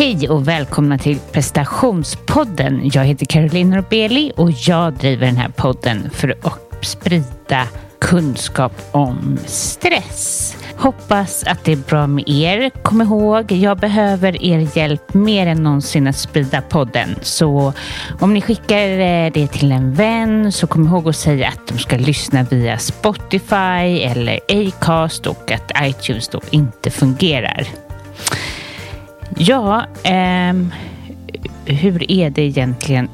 Hej och välkomna till prestationspodden. Jag heter Caroline Robeli och jag driver den här podden för att sprida kunskap om stress. Hoppas att det är bra med er. Kom ihåg, jag behöver er hjälp mer än någonsin att sprida podden. Så om ni skickar eh, det till en vän så kom ihåg att säga att de ska lyssna via Spotify eller Acast och att iTunes då inte fungerar. Ja, eh, hur är det egentligen?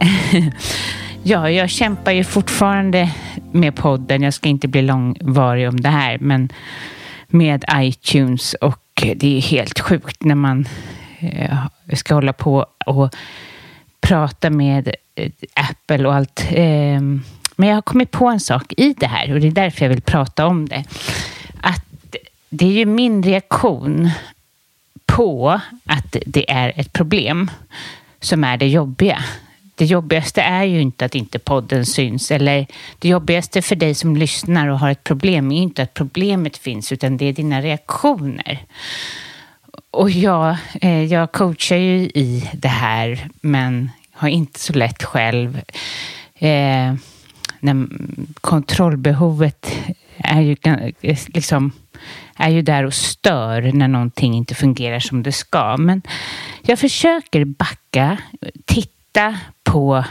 ja, jag kämpar ju fortfarande med podden. Jag ska inte bli långvarig om det här, men med iTunes och det är helt sjukt när man eh, ska hålla på och prata med eh, Apple och allt. Eh, men jag har kommit på en sak i det här och det är därför jag vill prata om det. Att det är ju min reaktion på att det är ett problem som är det jobbiga. Det jobbigaste är ju inte att inte podden syns eller det jobbigaste för dig som lyssnar och har ett problem är inte att problemet finns utan det är dina reaktioner. Och jag, eh, jag coachar ju i det här men har inte så lätt själv. Eh, när kontrollbehovet är ju liksom är ju där och stör när någonting inte fungerar som det ska. Men jag försöker backa, titta på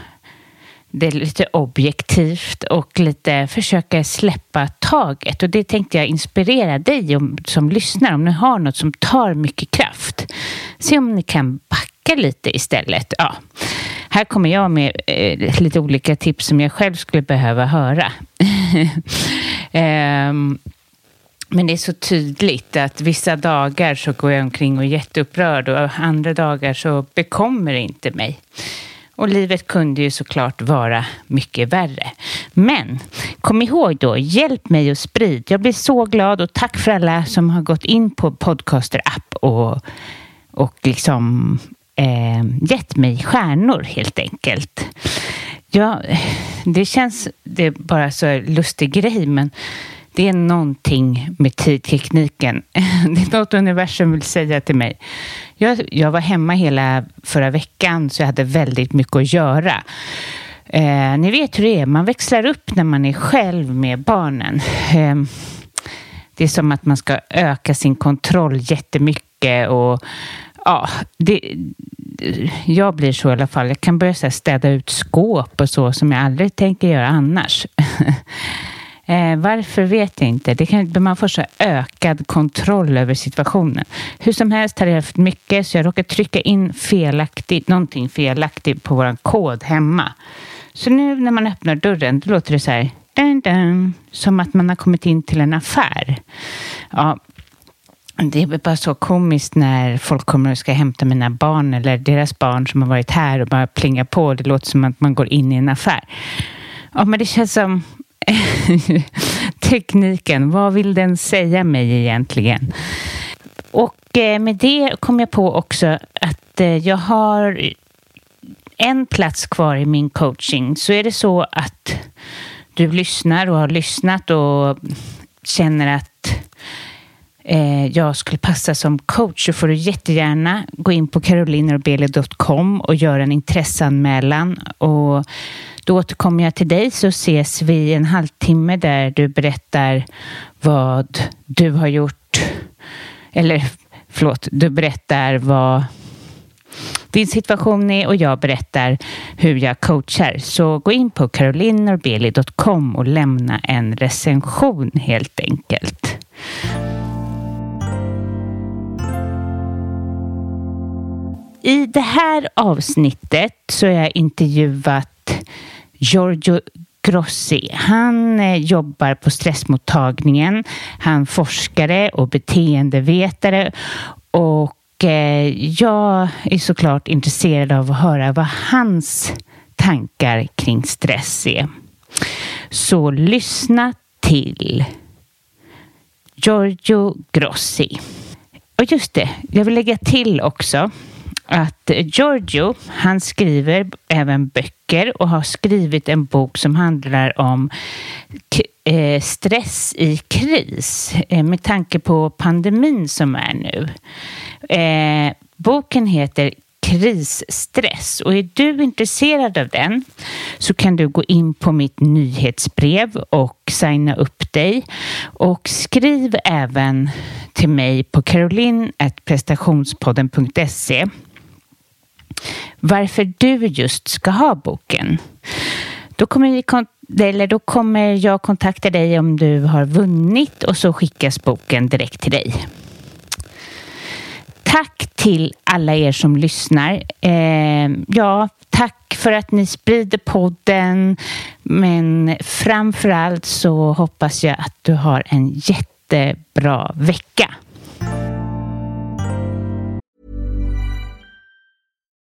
det lite objektivt och lite försöka släppa taget. Och det tänkte jag inspirera dig om, som lyssnar, om ni har något som tar mycket kraft. Se om ni kan backa lite istället. Ja. Här kommer jag med eh, lite olika tips som jag själv skulle behöva höra. um, Men det är så tydligt att vissa dagar så går jag omkring och är jätteupprörd och andra dagar så bekommer det inte mig. Och livet kunde ju såklart vara mycket värre. Men kom ihåg då, hjälp mig att sprida. Jag blir så glad och tack för alla som har gått in på Podcaster app och, och liksom eh, gett mig stjärnor helt enkelt. Ja, det känns, det är bara så lustig grej, men det är någonting med tidtekniken. Det är något universum vill säga till mig. Jag, jag var hemma hela förra veckan så jag hade väldigt mycket att göra. Eh, ni vet hur det är, man växlar upp när man är själv med barnen. Eh, det är som att man ska öka sin kontroll jättemycket och ja, det, jag blir så i alla fall. Jag kan börja så städa ut skåp och så som jag aldrig tänker göra annars. Eh, varför vet jag inte. Det kan, man får så ökad kontroll över situationen. Hur som helst hade jag haft mycket så jag råkade trycka in felaktigt, någonting felaktigt på vår kod hemma. Så nu när man öppnar dörren då låter det så här dun, dun, som att man har kommit in till en affär. Ja, det är bara så komiskt när folk kommer och ska hämta mina barn eller deras barn som har varit här och bara plingar på. Det låter som att man går in i en affär. Ja, men det känns som tekniken. Vad vill den säga mig egentligen? Och eh, med det kom jag på också att eh, jag har en plats kvar i min coaching. Så är det så att du lyssnar och har lyssnat och känner att eh, jag skulle passa som coach så får du jättegärna gå in på carolinerbele.com och göra en intresseanmälan. Och då återkommer jag till dig så ses vi en halvtimme där du berättar vad du har gjort. Eller förlåt, du berättar vad din situation är och jag berättar hur jag coachar. Så gå in på carolinnorbeli.com och lämna en recension helt enkelt. I det här avsnittet så har jag intervjuat Giorgio Grossi. Han eh, jobbar på stressmottagningen. Han forskare och beteendevetare och eh, jag är såklart intresserad av att höra vad hans tankar kring stress är. Så lyssna till Giorgio Grossi. Och just det, jag vill lägga till också att Giorgio, han skriver även böcker och har skrivit en bok som handlar om eh, stress i kris eh, med tanke på pandemin som är nu. Eh, boken heter krisstress. Och är du intresserad av den så kan du gå in på mitt nyhetsbrev och signa upp dig. Och skriv även till mig på caroline.prestationspodden.se varför du just ska ha boken. Då kommer, vi, eller då kommer jag kontakta dig om du har vunnit och så skickas boken direkt till dig. Tack till alla er som lyssnar. Eh, ja, tack för att ni sprider podden. Men framför allt så hoppas jag att du har en jättebra vecka.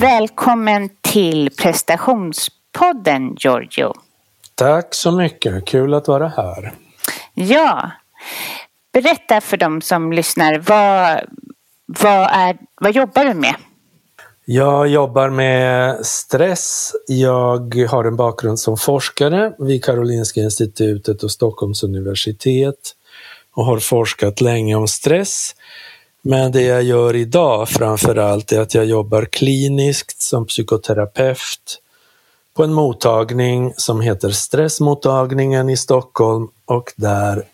Välkommen till prestationspodden, Giorgio. Tack så mycket. Kul att vara här. Ja. Berätta för dem som lyssnar. Vad, vad, är, vad jobbar du med? Jag jobbar med stress. Jag har en bakgrund som forskare vid Karolinska institutet och Stockholms universitet och har forskat länge om stress. Men det jag gör idag framför allt är att jag jobbar kliniskt som psykoterapeut på en mottagning som heter Stressmottagningen i Stockholm och där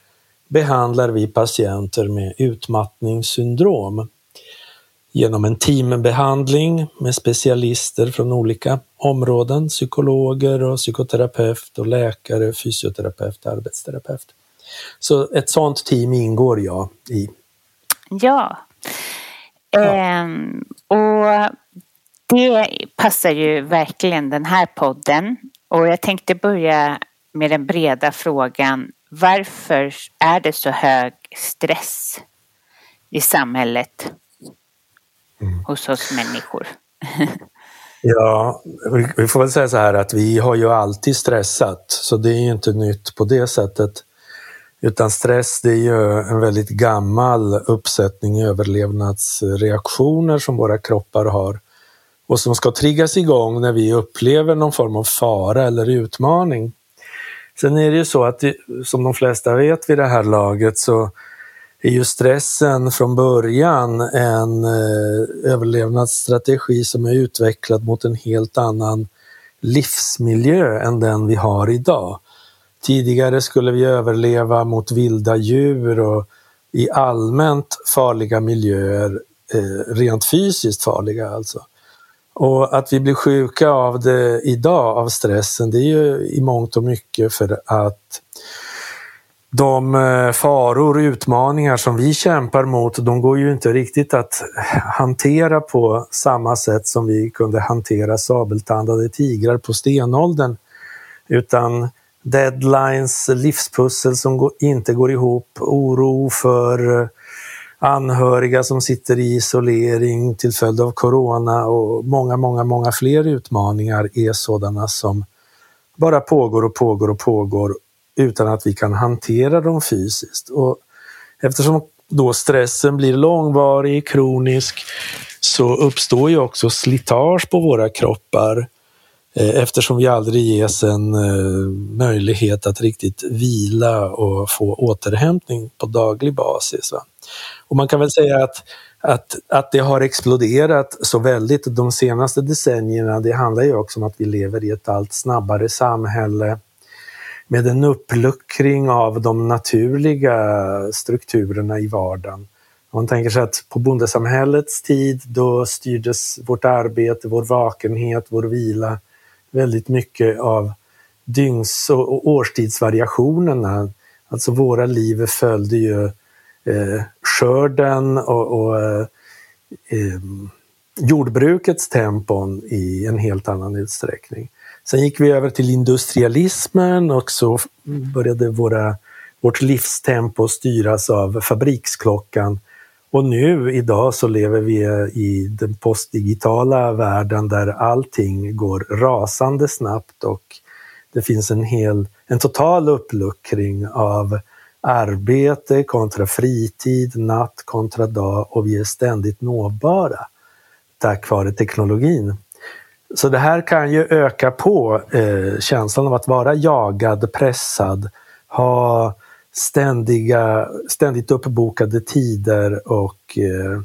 behandlar vi patienter med utmattningssyndrom genom en teambehandling med specialister från olika områden, psykologer och psykoterapeut och läkare, fysioterapeut, arbetsterapeut. Så ett sådant team ingår jag i. Ja. ja. Ehm, och det passar ju verkligen den här podden. Och jag tänkte börja med den breda frågan. Varför är det så hög stress i samhället mm. hos oss människor? ja, vi får väl säga så här att vi har ju alltid stressat, så det är ju inte nytt på det sättet. Utan stress det är ju en väldigt gammal uppsättning överlevnadsreaktioner som våra kroppar har och som ska triggas igång när vi upplever någon form av fara eller utmaning. Sen är det ju så att, som de flesta vet vid det här laget, så är ju stressen från början en eh, överlevnadsstrategi som är utvecklad mot en helt annan livsmiljö än den vi har idag. Tidigare skulle vi överleva mot vilda djur och i allmänt farliga miljöer, eh, rent fysiskt farliga alltså. Och att vi blir sjuka av det idag, av stressen, det är ju i mångt och mycket för att de eh, faror och utmaningar som vi kämpar mot, de går ju inte riktigt att hantera på samma sätt som vi kunde hantera sabeltandade tigrar på stenåldern. Utan deadlines, livspussel som inte går ihop, oro för eh, anhöriga som sitter i isolering till följd av corona och många, många, många fler utmaningar är sådana som bara pågår och pågår och pågår utan att vi kan hantera dem fysiskt. Och eftersom då stressen blir långvarig, kronisk, så uppstår ju också slitage på våra kroppar eh, Eh, eftersom vi aldrig ges en eh, möjlighet att riktigt vila och få återhämtning på daglig basis. Va? Och man kan väl säga att, att, att det har exploderat så väldigt de senaste decennierna, det handlar ju också om att vi lever i ett allt snabbare samhälle med en uppluckring av de naturliga strukturerna i vardagen. Man tänker sig att på bondesamhällets tid då styrdes vårt arbete, vår vakenhet, vår vila väldigt mycket av dygns och årstidsvariationerna. Alltså våra liv följde ju eh, skörden och, och eh, eh, jordbrukets tempon i en helt annan utsträckning. Sen gick vi över till industrialismen och så började våra, vårt livstempo styras av fabriksklockan. Och nu idag så lever vi i den postdigitala världen där allting går rasande snabbt och det finns en, hel, en total uppluckring av arbete kontra fritid, natt kontra dag och vi är ständigt nåbara tack vare teknologin. Så det här kan ju öka på eh, känslan av att vara jagad, pressad, ha ständiga, ständigt uppbokade tider och eh,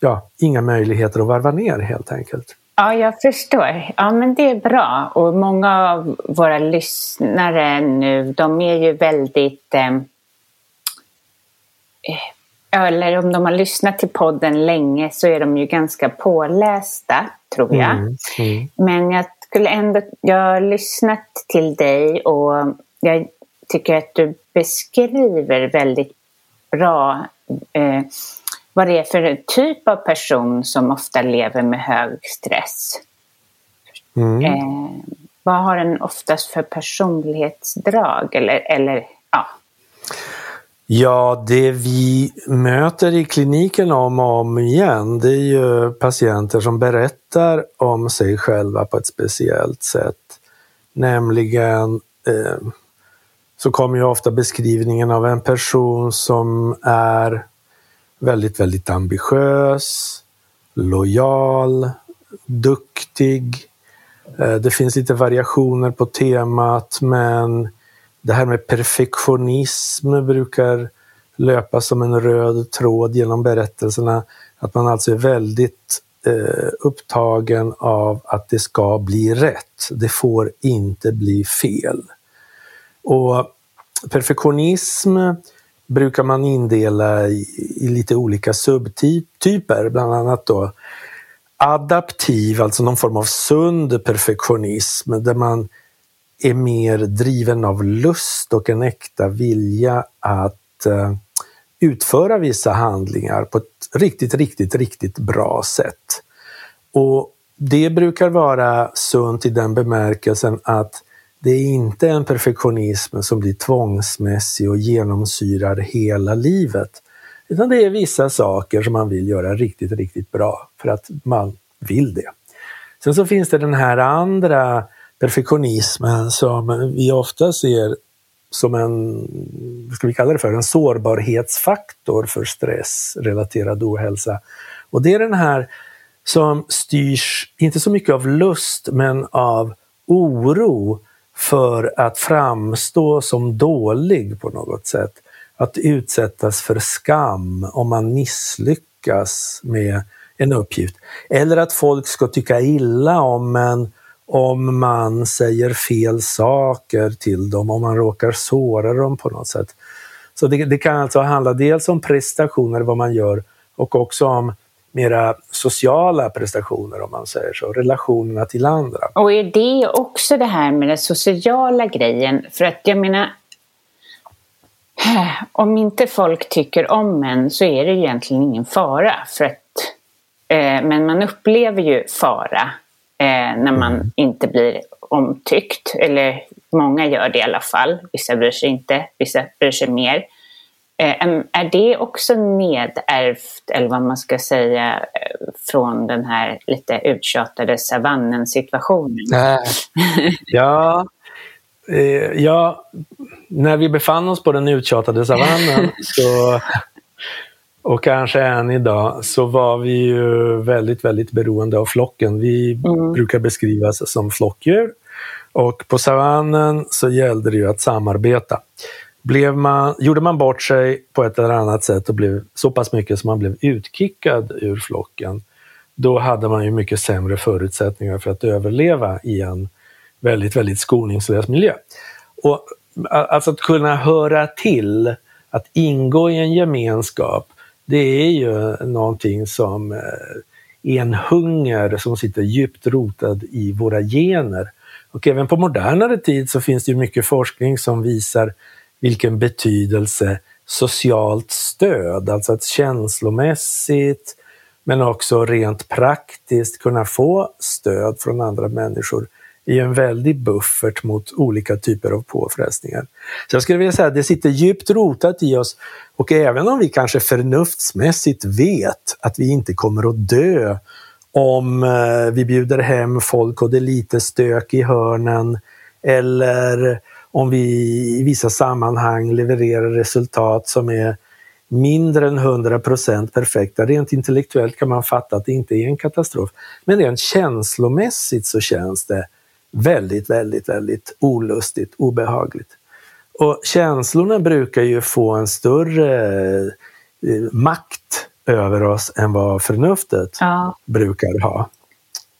ja, inga möjligheter att varva ner helt enkelt. Ja, jag förstår. Ja, men det är bra. Och många av våra lyssnare nu, de är ju väldigt eh, eller om de har lyssnat till podden länge så är de ju ganska pålästa, tror jag. Mm, mm. Men jag skulle ändå, jag har lyssnat till dig och jag tycker att du beskriver väldigt bra eh, vad det är för typ av person som ofta lever med hög stress. Mm. Eh, vad har den oftast för personlighetsdrag? Eller, eller ja. Ja, det vi möter i kliniken om och om igen, det är ju patienter som berättar om sig själva på ett speciellt sätt. Nämligen eh, så kommer ju ofta beskrivningen av en person som är väldigt, väldigt ambitiös, lojal, duktig. Eh, det finns lite variationer på temat men det här med perfektionism brukar löpa som en röd tråd genom berättelserna. Att man alltså är väldigt eh, upptagen av att det ska bli rätt. Det får inte bli fel. Och perfektionism brukar man indela i, i lite olika subtyper, bland annat då adaptiv, alltså någon form av sund perfektionism där man är mer driven av lust och en äkta vilja att eh, utföra vissa handlingar på ett riktigt, riktigt, riktigt bra sätt. Och det brukar vara sunt i den bemärkelsen att det är inte en perfektionism som blir tvångsmässig och genomsyrar hela livet. Utan det är vissa saker som man vill göra riktigt, riktigt bra för att man vill det. Sen så finns det den här andra perfektionismen som vi ofta ser som en, vad ska vi kalla det för, en sårbarhetsfaktor för stressrelaterad ohälsa. Och det är den här som styrs, inte så mycket av lust, men av oro för att framstå som dålig på något sätt. Att utsättas för skam om man misslyckas med en uppgift. Eller att folk ska tycka illa om en om man säger fel saker till dem, om man råkar såra dem på något sätt. Så det, det kan alltså handla dels om prestationer, vad man gör, och också om mera sociala prestationer om man säger så, relationerna till andra. Och är det också det här med den sociala grejen? För att jag menar, om inte folk tycker om en så är det egentligen ingen fara. För att, eh, men man upplever ju fara eh, när man Mm. inte blir omtyckt. Eller många gör det i alla fall. Vissa bryr sig inte, vissa bryr sig mer. Eh, är det också nedärvt, eller vad man ska säga, eh, från den här lite uttjatade savannen-situationen? Ja, eh, ja, när vi befann oss på den uttjatade savannen så, och kanske än idag så var vi ju väldigt, väldigt beroende av flocken. Vi brukar beskrivas som flockdjur och på savannen så gällde det ju att samarbeta. Blev man, gjorde man bort sig på ett eller annat sätt och blev så pass mycket som man blev utkickad ur flocken, då hade man ju mycket sämre förutsättningar för att överleva i en väldigt, väldigt skoningslös miljö. Och alltså att kunna höra till, att ingå i en gemenskap, det är ju någonting som eh, är en hunger som sitter djupt rotad i våra gener. Och även på modernare tid så finns det ju mycket forskning som visar vilken betydelse socialt stöd, alltså att känslomässigt men också rent praktiskt kunna få stöd från andra människor är en väldig buffert mot olika typer av påfrestningar. Så jag skulle vilja säga att det sitter djupt rotat i oss och även om vi kanske förnuftsmässigt vet att vi inte kommer att dö om eh, vi bjuder hem folk och det är lite stök i hörnen eller om vi i vissa sammanhang levererar resultat som är mindre än 100% perfekta. Rent intellektuellt kan man fatta att det inte är en katastrof. Men rent känslomässigt så känns det väldigt, väldigt, väldigt olustigt, obehagligt. Och känslorna brukar ju få en större eh, makt över oss än vad förnuftet Ja. brukar ha.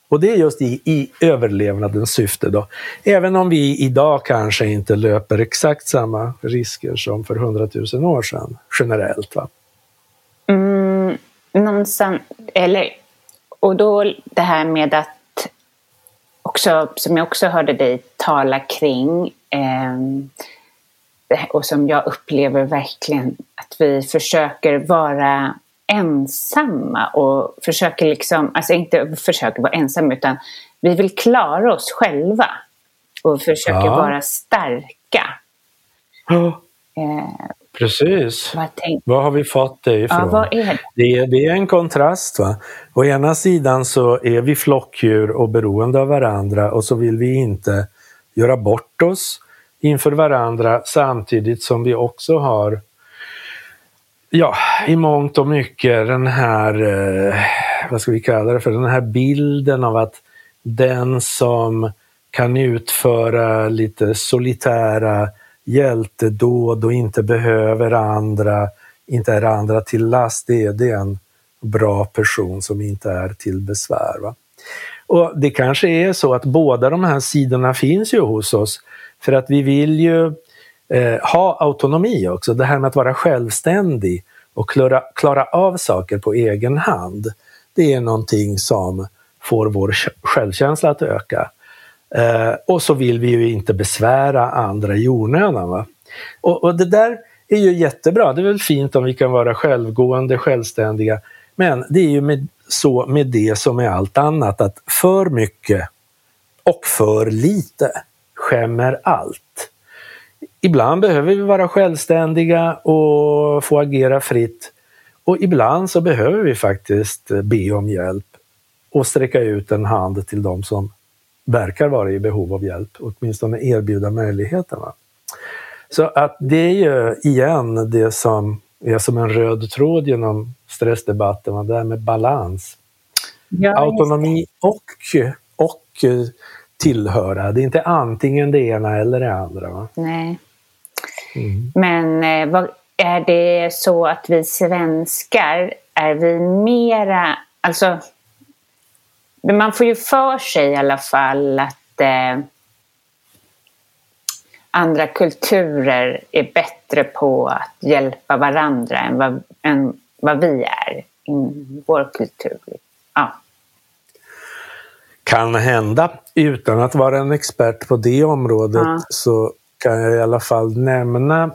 Och det är just i, i överlevnadens syfte. Då. Även om vi idag kanske inte löper exakt samma risker som för hundratusen år sedan, generellt. Va? Mm, någonstans, eller, och då det här med att också, som jag också hörde dig tala kring eh, och som jag upplever verkligen att vi försöker vara ensamma och försöker liksom, alltså inte försöker vara ensamma utan vi vill klara oss själva och försöker Ja. vara starka. Eh, Precis. vad Var har vi fått det ifrån? ja, vad är det? Det är, det är en kontrast. Va? Å ena sidan så är vi flockdjur och beroende av varandra och så vill vi inte göra bort oss inför varandra samtidigt som vi också har ja, i mångt och mycket den här, eh, vad ska vi kalla det för, den här bilden av att den som kan utföra lite solitära hjältedåd och inte behöver andra, inte är andra till last, det är, det är en bra person som inte är till besvär. Va? Och Det kanske är så att båda de här sidorna finns ju hos oss för att vi vill ju eh, ha autonomi också. Det här med att vara självständig och klara, klara av saker på egen hand. Det är någonting som får vår självkänsla att öka. Eh, och så vill vi ju inte besvära andra i onödan. Och, och det där är ju jättebra. Det är väl fint om vi kan vara självgående, självständiga. Men det är ju med, så med det som med allt annat att för mycket och för lite skämmer allt. Ibland behöver vi vara självständiga och få agera fritt. Och ibland så behöver vi faktiskt be om hjälp och sträcka ut en hand till de som verkar vara i behov av hjälp, åtminstone erbjuda möjligheten. Va? Så att det är ju igen det som är som en röd tråd genom stressdebatten, det här med balans. Ja, Autonomi och, och tillhöra. Det är inte antingen det ena eller det andra. Va? Nej. Mm. Men eh, vad, är det så att vi svenskar, är vi mera... Alltså, man får ju för sig i alla fall att eh, andra kulturer är bättre på att hjälpa varandra än vad, än vad vi är i vår kultur. Ja. Kan hända. Utan att vara en expert på det området Ja. så kan jag i alla fall nämna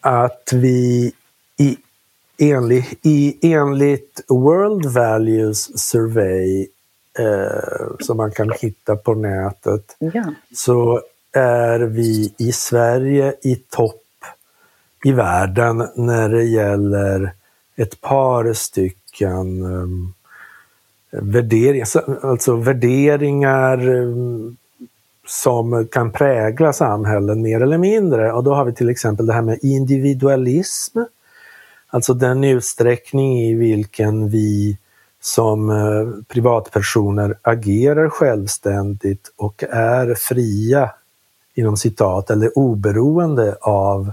att vi i, enlig, i, enligt World Values Survey eh, som man kan hitta på nätet Ja. så är vi i Sverige i topp i världen när det gäller ett par stycken um, värderingar, alltså värderingar um, som kan prägla samhällen mer eller mindre. Och då har vi till exempel det här med individualism. Alltså den utsträckning i vilken vi som eh, privatpersoner agerar självständigt och är fria inom citat eller oberoende av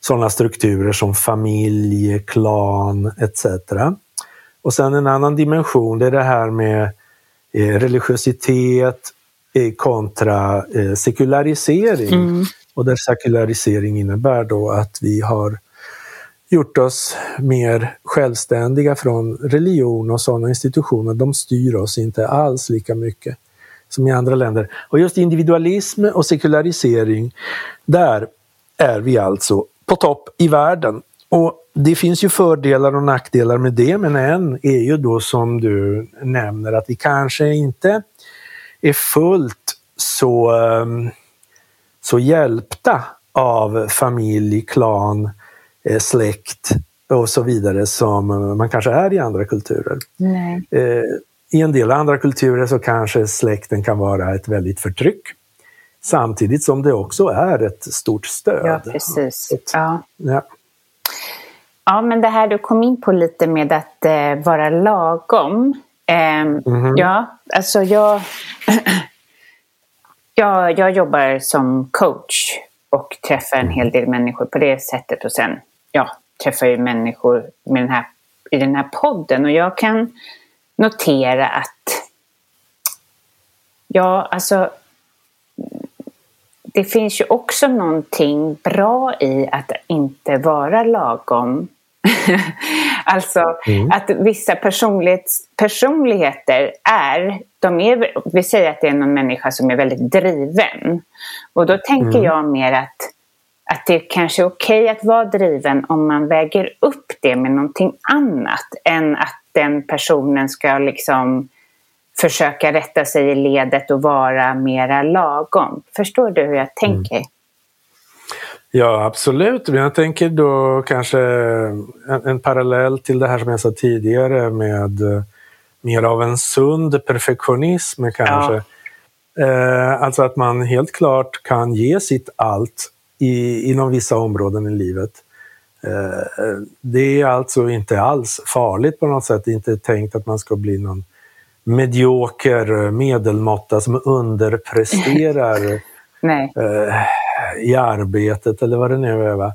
sådana strukturer som familj, klan etc. Och sen en annan dimension, det är det här med eh, religiositet kontra eh, sekularisering. Och där sekularisering innebär då att vi har gjort oss mer självständiga från religion och sådana institutioner. De styr oss inte alls lika mycket som i andra länder. Och just individualism och sekularisering, där är vi alltså på topp i världen. Och det finns ju fördelar och nackdelar med det, men en är ju då som du nämner att vi kanske inte är fullt så, um, så hjälpta av familj, klan, eh, släkt och så vidare som man kanske är i andra kulturer. Nej. Eh, I en del andra kulturer så kanske släkten kan vara ett väldigt förtryck. Samtidigt som det också är ett stort stöd. Ja, precis. Ett- Ja. Ja. ja, men det här du kom in på lite med att eh, vara lagom. Ehm, Ja, alltså jag, Ja, Jag jobbar som coach och träffar en hel del människor på det sättet. Och sen ja, träffar jag människor med den här, i den här podden. Och jag kan notera att... Ja, alltså det finns ju också någonting bra i att inte vara lagom. alltså att vissa personlighets, personligheter är, de är, vi säger att det är någon människa som är väldigt driven. Och då tänker jag mer att, att det kanske är okej att vara driven om man väger upp det med någonting annat än att den personen ska liksom försöka rätta sig i ledet och vara mera lagom. Förstår du hur jag tänker? Ja, absolut. Men jag tänker då kanske en, en parallell till det här som jag sa tidigare med mer av en sund perfektionism kanske. Eh, alltså att man helt klart kan ge sitt allt i, inom vissa områden i livet. Eh, det är alltså inte alls farligt på något sätt. Det är inte tänkt att man ska bli någon medioker medelmåtta som underpresterar Nej. eh, i arbetet eller vad det nu är. Va?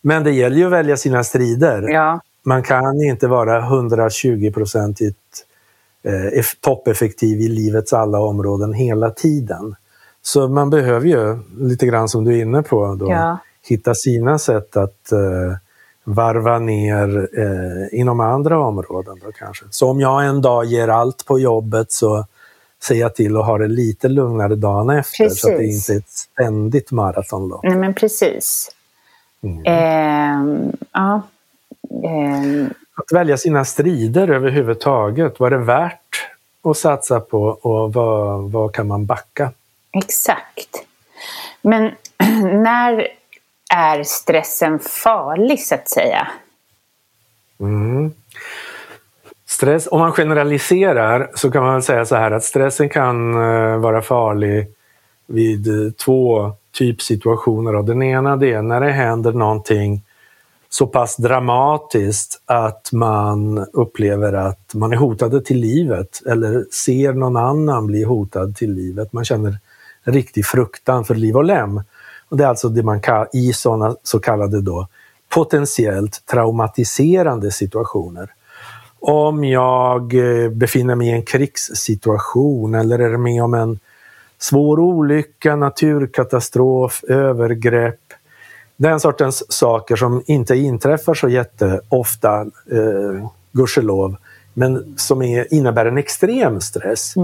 Men det gäller ju att välja sina strider. Ja, Man kan inte vara 120-procentigt eh, eff- toppeffektiv i livets alla områden hela tiden. Så man behöver ju, lite grann som du är inne på, då, Ja. hitta sina sätt att eh, varva ner eh, inom andra områden. Då, kanske. Så om jag en dag ger allt på jobbet så jag till att ha det lite lugnare dagen efter så att det Precis. inte är ett ständigt maratonlopp. nej men precis. Mm. Ehm, ja. Ehm, Att välja sina strider överhuvudtaget. Vad är det värt att satsa på och vad, vad kan man backa? exakt. Men när är stressen farlig så att säga? Mm. Stress, om man generaliserar så kan man väl säga så här att stressen kan eh, vara farlig vid eh, två typsituationer. Och den ena det är när det händer någonting så pass dramatiskt att man upplever att man är hotade till livet eller ser någon annan bli hotad till livet. Man känner en riktig fruktan för liv och lem. Och det är alltså det man i sådana så kallade då, potentiellt traumatiserande situationer. Om jag eh, befinner mig i en krigssituation eller är med om en svår olycka, naturkatastrof, övergrepp. Den sortens saker som inte inträffar så jätteofta, eh, gudskelov, men som är, innebär en extrem stress.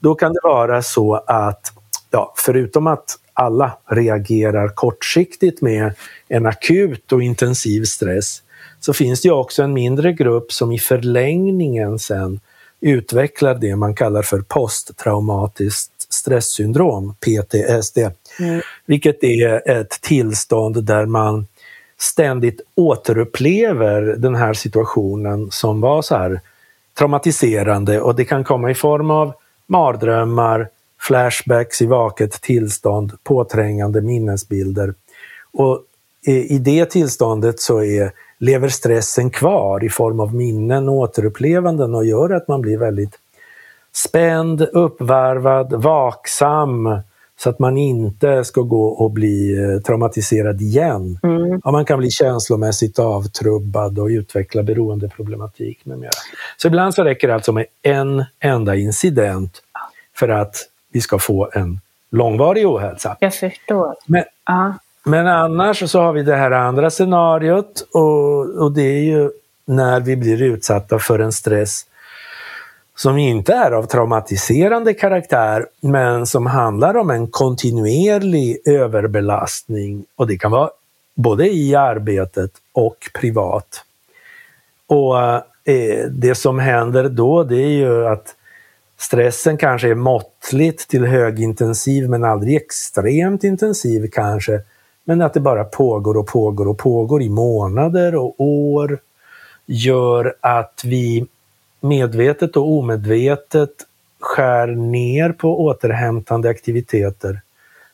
Då kan det vara så att, ja, förutom att alla reagerar kortsiktigt med en akut och intensiv stress så finns det ju också en mindre grupp som i förlängningen sen utvecklar det man kallar för posttraumatiskt stresssyndrom, PTSD. Mm. Vilket är ett tillstånd där man ständigt återupplever den här situationen som var så här traumatiserande och det kan komma i form av mardrömmar, flashbacks i vaket tillstånd, påträngande minnesbilder. Och i det tillståndet så är, lever stressen kvar i form av minnen och återupplevanden och gör att man blir väldigt spänd, uppvarvad, vaksam så att man inte ska gå och bli eh, traumatiserad igen. Mm. Ja, man kan bli känslomässigt avtrubbad och utveckla beroendeproblematik med mera. Så ibland så räcker det alltså med en enda incident för att vi ska få en långvarig ohälsa. Jag förstår. Men, uh men annars så har vi det här andra scenariot och, och det är ju när vi blir utsatta för en stress som inte är av traumatiserande karaktär men som handlar om en kontinuerlig överbelastning och det kan vara både i arbetet och privat. Och eh, Det som händer då det är ju att stressen kanske är måttligt till högintensiv men aldrig extremt intensiv kanske. Men att det bara pågår och pågår och pågår i månader och år gör att vi medvetet och omedvetet skär ner på återhämtande aktiviteter.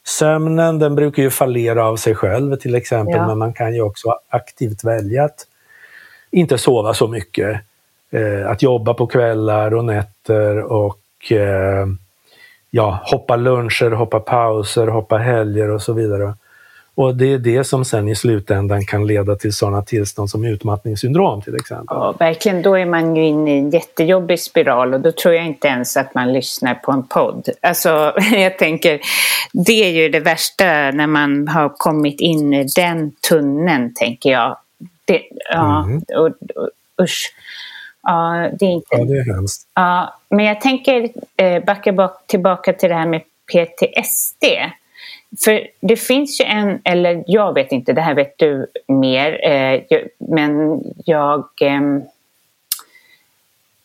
Sömnen den brukar ju fallera av sig själv till exempel, ja. men man kan ju också aktivt välja att inte sova så mycket. Eh, att jobba på kvällar och nätter och eh, ja, hoppa luncher, hoppa pauser, hoppa helger och så vidare. Och det är det som sen i slutändan kan leda till sådana tillstånd som utmattningssyndrom till exempel. Ja, verkligen. Då är man ju inne i en jättejobbig spiral och då tror jag inte ens att man lyssnar på en podd. Alltså, jag tänker, det är ju det värsta när man har kommit in i den tunneln, tänker jag. Det, ja, mm. och, och, usch. Ja, det är inte... Ja, det är hemskt. Ja, men jag tänker eh, backa bak, tillbaka till det här med PTSD. För det finns ju en, eller jag vet inte, det här vet du mer, eh, men jag... Ehm,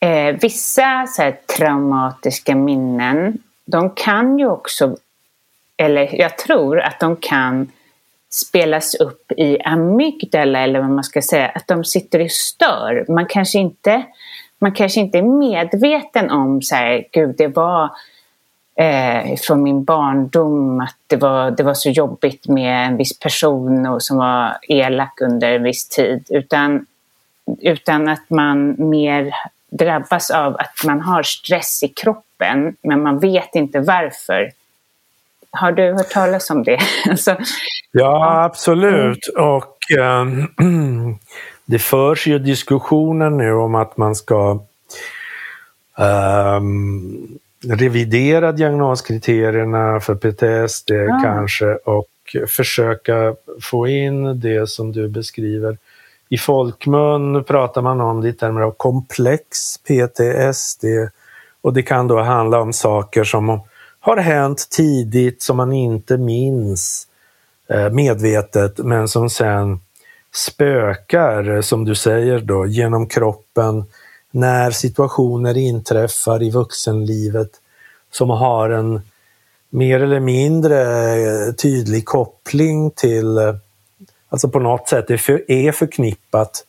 eh, vissa så här, traumatiska minnen, de kan ju också, eller jag tror att de kan spelas upp i amygdala eller vad man ska säga, att de sitter och stör. Man kanske inte, man kanske inte är medveten om så här, gud det var eh, från min barndom att det var, det var så jobbigt med en viss person och som var elak under en viss tid. Utan, utan att man mer drabbas av att man har stress i kroppen men man vet inte varför. Har du hört talas om det? alltså, ja, absolut. Och äh, det förs ju diskussioner nu om att man ska ähm, revidera diagnoskriterierna för PTSD ja. kanske och försöka få in det som du beskriver. I folkmun pratar man om det i termer av komplex PTSD och det kan då handla om saker som har hänt tidigt som man inte minns eh, medvetet men som sen spökar, som du säger då, genom kroppen när situationer inträffar i vuxenlivet som har en mer eller mindre eh, tydlig koppling till, eh, alltså på något sätt är förknippat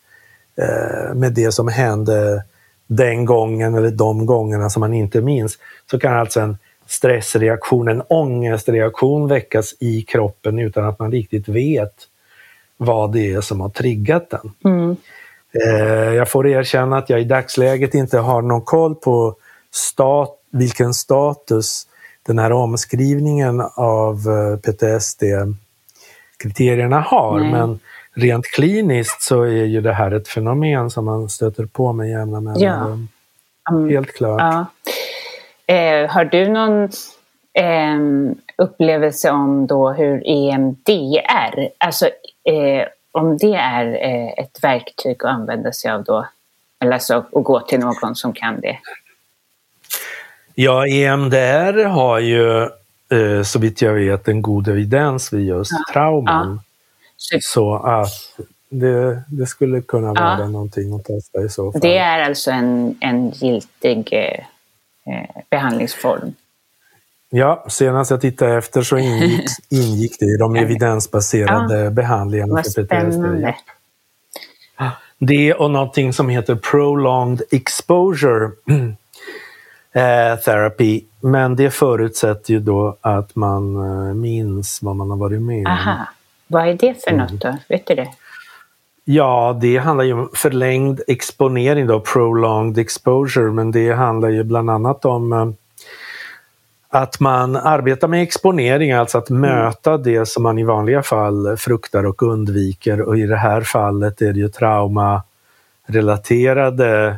eh, med det som hände den gången eller de gångerna som man inte minns, så kan alltså en stressreaktion, en ångestreaktion väckas i kroppen utan att man riktigt vet vad det är som har triggat den. Mm. Eh, jag får erkänna att jag i dagsläget inte har någon koll på stat, vilken status den här omskrivningen av eh, PTSD-kriterierna har. Nej. Men rent kliniskt så är ju det här ett fenomen som man stöter på med jämna mellanrum. Ja. Mm. Helt klart. Ja. Eh, har du någon eh, upplevelse om då hur EMDR, alltså eh, om det är eh, ett verktyg att använda sig av då, eller alltså att gå till någon som kan det? Ja, EMDR har ju eh, så vitt jag vet, en god evidens vid just Ja. trauman. Så Så att det, det skulle kunna Ja. vara någonting att testa i så fall. det är alltså en, en giltig eh, eh, behandlingsform. Ja, senast jag tittade efter så ingick, ingick det i de evidensbaserade behandlingarna Vad för PTSD. Det och någonting som heter prolonged exposure eh, therapy. Men det förutsätter ju då att man eh, minns vad man har varit med om. Aha. Vad är det för något då? Vet du det? Ja, det handlar ju om förlängd exponering då, prolonged exposure, men det handlar ju bland annat om eh, att man arbetar med exponering, alltså att möta det som man i vanliga fall fruktar och undviker. Och i det här fallet är det ju traumarelaterade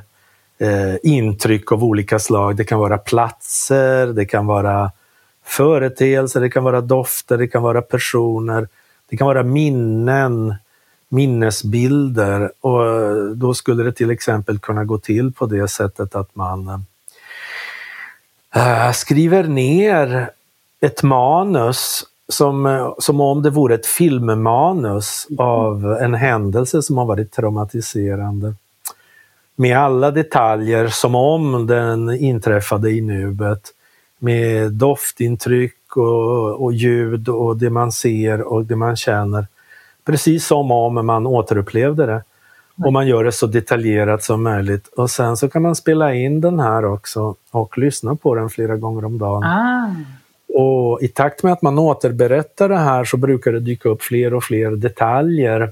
eh, intryck av olika slag. Det kan vara platser, det kan vara företeelser, det kan vara dofter, det kan vara personer, det kan vara minnen, minnesbilder. Och då skulle det till exempel kunna gå till på det sättet att man Eh, skriver ner ett manus som, som om det vore ett filmmanus av en händelse som har varit traumatiserande. Med alla detaljer som om den inträffade i nuet. Med doftintryck och, och ljud och det man ser och det man känner. Precis som om man återupplevde det. Och man gör det så detaljerat som möjligt. Och sen så kan man spela in den här också och lyssna på den flera gånger om dagen. Ah. Och i takt med att man återberättar det här så brukar det dyka upp fler och fler detaljer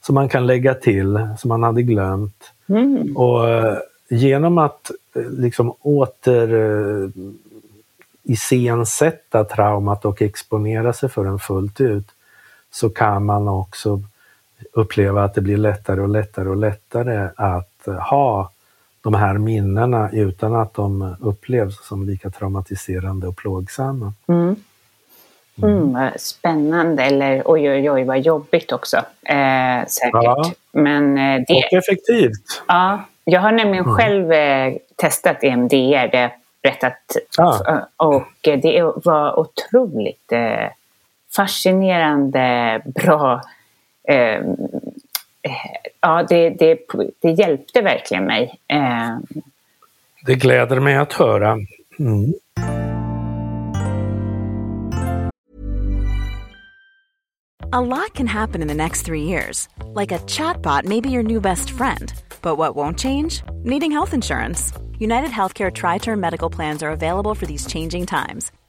som man kan lägga till, som man hade glömt. Mm. Och eh, genom att eh, liksom åter eh, iscensätta traumat och exponera sig för den fullt ut så kan man också uppleva att det blir lättare och lättare och lättare att eh, ha de här minnena utan att de upplevs som lika traumatiserande och plågsamma. Mm. Mm, vad spännande, eller oj oj oj vad jobbigt också. Eh, säkert. Ja. Men eh, det, Och effektivt. ja, jag har nämligen Mm. själv eh, testat EMDR, det har berättat. Ah. Eh, Och eh, det var otroligt eh, fascinerande, bra. Eh, eh, ja, det, det, det hjälpte verkligen mig. Eh, Det gläder mig att höra. Mm. A lot can happen in the next three years. Like a chatbot may be your new best friend. But what won't change? Needing health insurance. United Healthcare Tri Term Medical Plans are available for these changing times.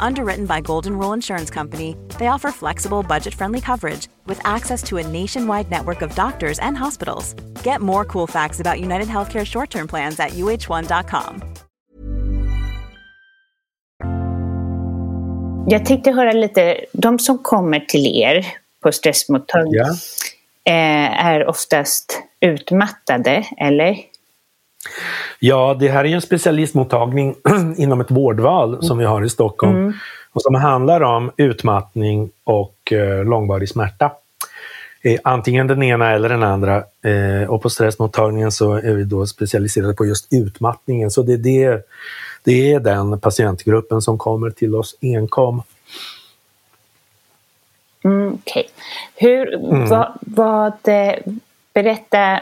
Underwritten by Golden Rule Insurance Company, they offer flexible, budget friendly coverage with access to a nationwide network of doctors and hospitals. Get more cool facts about United Healthcare short term plans at uh1.com. Jag tänkte höra lite, de som kommer till er på stressmottagning eh, är oftast utmattade, eller? Ja, det här är en specialistmottagning inom ett vårdval som vi har i Stockholm och som handlar om utmattning och eh, långvarig smärta. eh, antingen den ena eller den andra. Eh, och på stressmottagningen så är vi då specialiserade på just utmattningen. Så det är, det, det är den patientgruppen som kommer till oss enkom. Mm, Okej. Okay. mm. vad, vad, eh, berätta,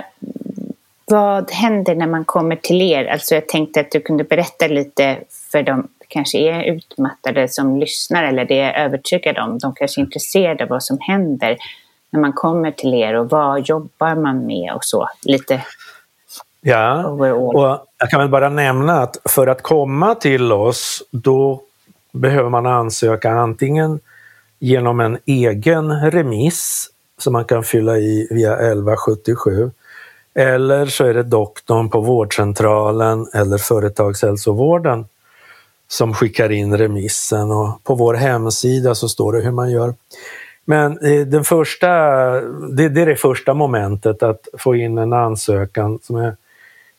vad händer när man kommer till er? Alltså jag tänkte att du kunde berätta lite för de kanske är utmattade som lyssnar eller det är övertygade om. De kanske är intresserade av vad som händer när man kommer till er och vad jobbar man med och så. Lite Ja, och jag kan väl bara nämna att för att komma till oss då behöver man ansöka antingen genom en egen remiss som man kan fylla i via 1177 eller så är det doktorn på vårdcentralen eller företagshälsovården som skickar in remissen och på vår hemsida så står det hur man gör. Men eh, den första, det, det är det första momentet, att få in en ansökan som är,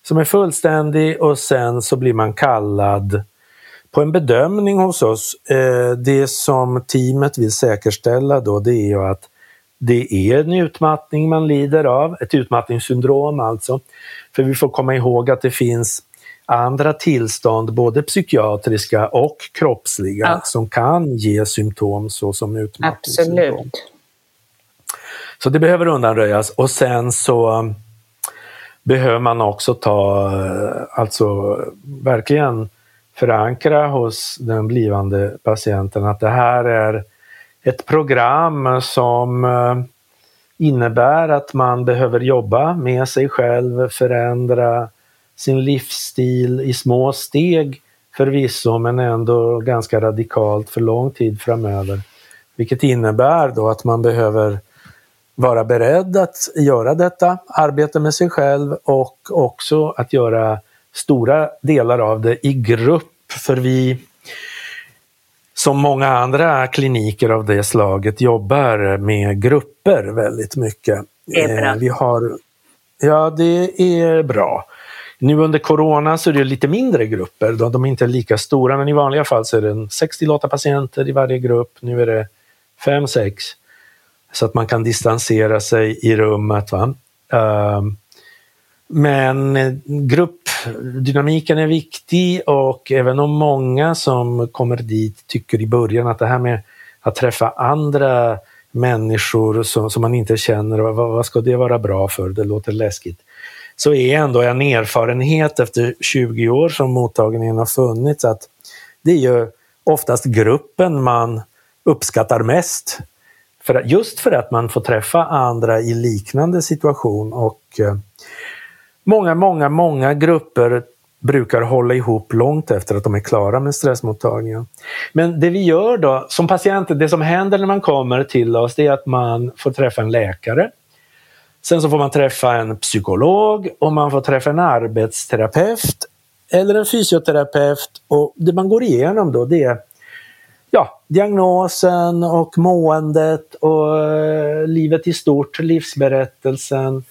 som är fullständig och sen så blir man kallad på en bedömning hos oss. Eh, det som teamet vill säkerställa då det är ju att det är en utmattning man lider av, ett utmattningssyndrom alltså. För vi får komma ihåg att det finns andra tillstånd, både psykiatriska och kroppsliga, ja. som kan ge symptom såsom utmattningssyndrom. Absolut. Så det behöver undanröjas och sen så behöver man också ta, alltså verkligen förankra hos den blivande patienten att det här är ett program som eh, innebär att man behöver jobba med sig själv, förändra sin livsstil i små steg förvisso, men ändå ganska radikalt för lång tid framöver. Vilket innebär då att man behöver vara beredd att göra detta arbete med sig själv och också att göra stora delar av det i grupp. För vi, som många andra kliniker av det slaget, jobbar med grupper väldigt mycket. Det är bra. Eh, vi har, ja, det är bra. Nu under corona så är det lite mindre grupper, de är inte lika stora, men i vanliga fall så är det 6 8 patienter i varje grupp. Nu är det 5-6. Så att man kan distansera sig i rummet. Va? Ehm, men eh, gruppdynamiken är viktig och även om många som kommer dit tycker i början att det här med att träffa andra människor som, som man inte känner, vad, vad ska det vara bra för? Det låter läskigt så är ändå en erfarenhet efter 20 år som mottagningen har funnits att det är ju oftast gruppen man uppskattar mest. För just för att man får träffa andra i liknande situation och eh, många, många, många grupper brukar hålla ihop långt efter att de är klara med stressmottagningen. Men det vi gör då som patienter, det som händer när man kommer till oss, det är att man får träffa en läkare Sen så får man träffa en psykolog och man får träffa en arbetsterapeut eller en fysioterapeut. Och det man går igenom då det är ja, diagnosen och måendet och eh, livet i stort, livsberättelsen, eh,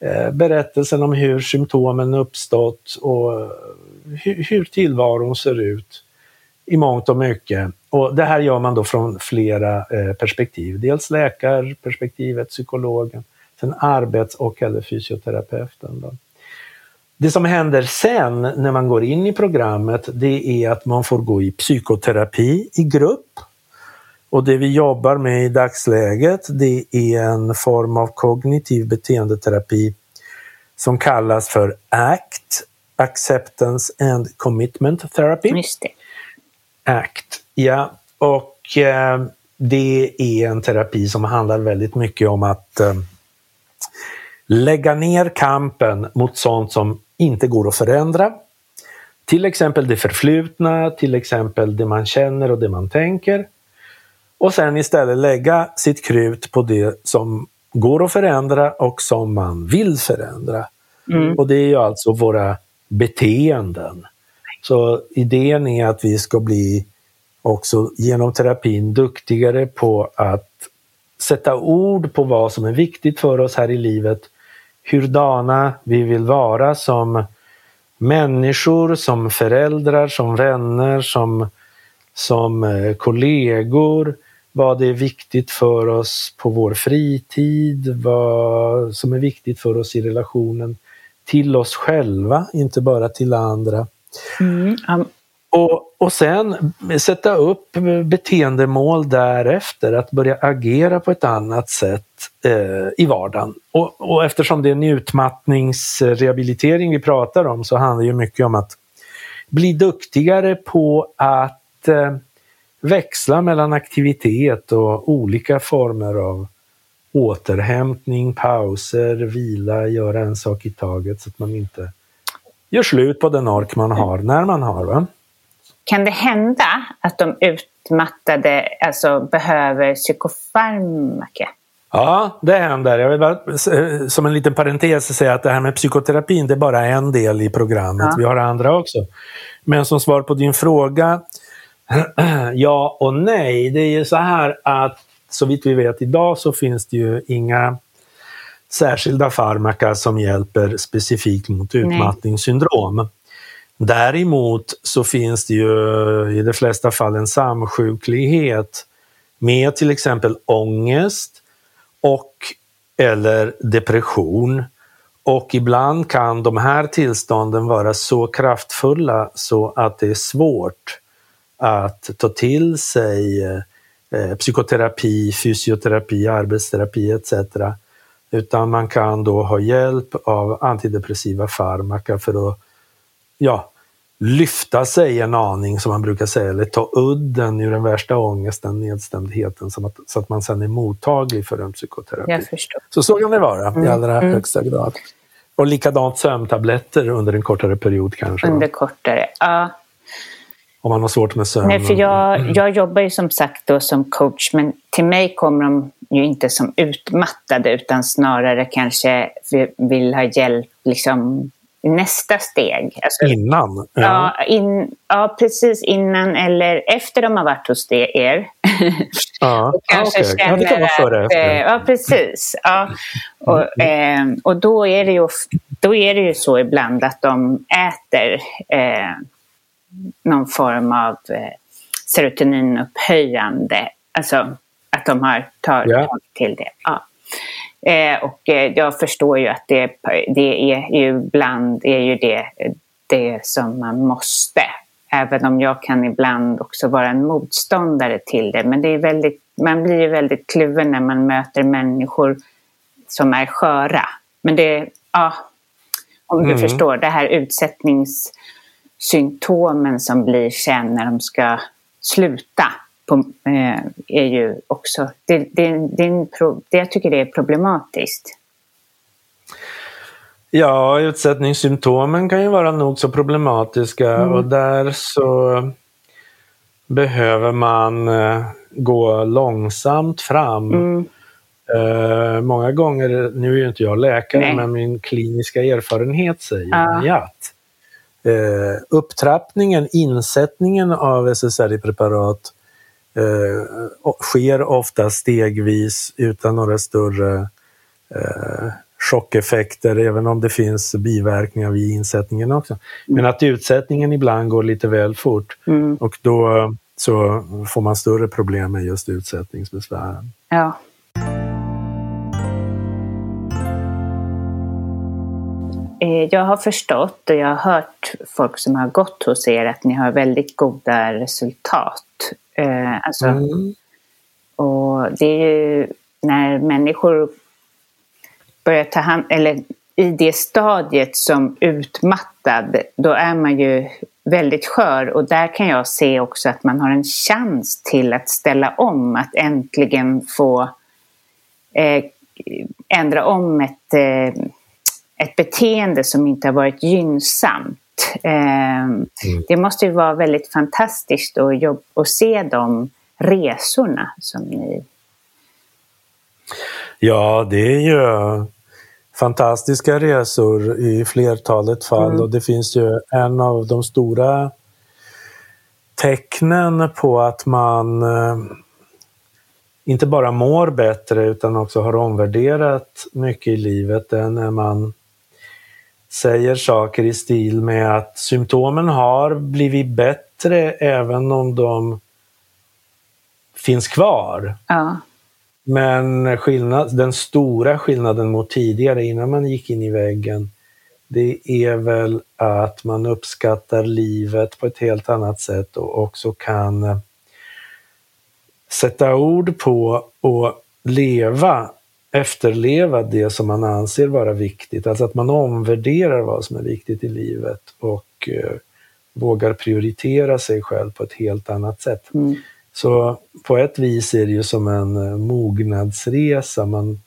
Eh, berättelsen om hur symptomen uppstått och eh, hur, tillvaron ser ut i mångt och mycket. Och det här gör man då från flera eh, perspektiv. Dels läkarperspektivet, psykologen, sen arbets och eller fysioterapeuten. Då. Det som händer sen när man går in i programmet det är att man får gå i psykoterapi i grupp. Och det vi jobbar med i dagsläget det är en form av kognitiv beteendeterapi som kallas för ACT, Acceptance and Commitment Therapy. Just det. ACT, ja. Och eh, det är en terapi som handlar väldigt mycket om att eh, lägga ner kampen mot sånt som inte går att förändra. Till exempel det förflutna, till exempel det man känner och det man tänker. Och sen istället lägga sitt krut på det som går att förändra och som man vill förändra. Mm. Och det är ju alltså våra beteenden. Så idén är att vi ska bli också genom terapin duktigare på att sätta ord på vad som är viktigt för oss här i livet, hurdana vi vill vara som människor, som föräldrar, som vänner, som, som eh, kollegor, vad det är viktigt för oss på vår fritid, vad som är viktigt för oss i relationen till oss själva, inte bara till andra. Mm. Och, och sen sätta upp beteendemål därefter, att börja agera på ett annat sätt eh, i vardagen. Och, och eftersom det är en utmattningsrehabilitering vi pratar om så handlar det mycket om att bli duktigare på att eh, växla mellan aktivitet och olika former av återhämtning, pauser, vila, göra en sak i taget så att man inte gör slut på den ork man har när man har. Va? Kan det hända att de utmattade alltså, behöver psykofarmaka? Ja, det händer. Jag vill bara som en liten parentes säga att det här med psykoterapin, det är bara en del i programmet. Ja. Vi har andra också. Men som svar på din fråga, ja och nej. Det är ju så här att så vitt vi vet idag så finns det ju inga särskilda farmaka som hjälper specifikt mot utmattningssyndrom. Nej. Däremot så finns det ju i de flesta fall en samsjuklighet med till exempel ångest och eller depression. Och ibland kan de här tillstånden vara så kraftfulla så att det är svårt att ta till sig eh, psykoterapi, fysioterapi, arbetsterapi etc. Utan man kan då ha hjälp av antidepressiva farmaka för att ja, lyfta sig en aning, som man brukar säga, eller ta udden ur den värsta ångesten, nedstämdheten, så att, så att man sen är mottaglig för en psykoterapi. Så så kan det vara mm. i allra mm. högsta grad. Och likadant sömntabletter under en kortare period kanske? Under kortare, ja. Om man har svårt med sömn? Nej, för jag, mm. jag jobbar ju som sagt då som coach, men till mig kommer de ju inte som utmattade utan snarare kanske vill ha hjälp liksom nästa steg. Alltså, innan? Ja, ja, in, ja, precis innan eller efter de har varit hos det, er. Ja, kanske okay. ja, det kan vara före att, efter. Ja, precis. Ja. Och, mm. eh, och då, är det ju, då är det ju så ibland att de äter eh, någon form av eh, serotoninupphöjande, alltså att de har tagit yeah. till det. Ja. Eh, och eh, jag förstår ju att det, det är ju ibland är ju det, det som man måste. Även om jag kan ibland också vara en motståndare till det. Men det är väldigt, man blir ju väldigt kluven när man möter människor som är sköra. Men det, ja, om du mm. förstår, det här utsättningssymptomen som blir sen när de ska sluta på, eh, är ju också, det, det, det, är pro, det, jag tycker det är problematiskt. Ja, utsättningssymptomen kan ju vara nog så problematiska mm. och där så behöver man eh, gå långsamt fram. Mm. Uh, många gånger, nu är ju inte jag läkare, Nej. men min kliniska erfarenhet säger mig att uh, upptrappningen, insättningen av SSRI-preparat eh, sker ofta stegvis utan några större eh, chockeffekter, även om det finns biverkningar vid insättningen också. Mm. Men att utsättningen ibland går lite väl fort mm. och då så får man större problem med just utsättningsbesvären. Ja. Jag har förstått och jag har hört folk som har gått hos er att ni har väldigt goda resultat Eh, alltså, mm. Och det är ju när människor börjar ta hand eller i det stadiet som utmattad, då är man ju väldigt skör och där kan jag se också att man har en chans till att ställa om, att äntligen få eh, ändra om ett, eh, ett beteende som inte har varit gynnsamt. Eh, mm. Det måste ju vara väldigt fantastiskt att, jobb, att se de resorna som ni... Ja, det är ju fantastiska resor i flertalet fall mm. och det finns ju en av de stora tecknen på att man eh, inte bara mår bättre utan också har omvärderat mycket i livet, det är när man säger saker i stil med att symptomen har blivit bättre även om de finns kvar. Ja. Men skillnad, den stora skillnaden mot tidigare, innan man gick in i väggen, det är väl att man uppskattar livet på ett helt annat sätt och också kan eh, sätta ord på och leva, efterleva det som man anser vara viktigt. Alltså att man omvärderar vad som är viktigt i livet och eh, vågar prioritera sig själv på ett helt annat sätt. Mm. Så på ett vis är det ju som en eh, mognadsresa. Man,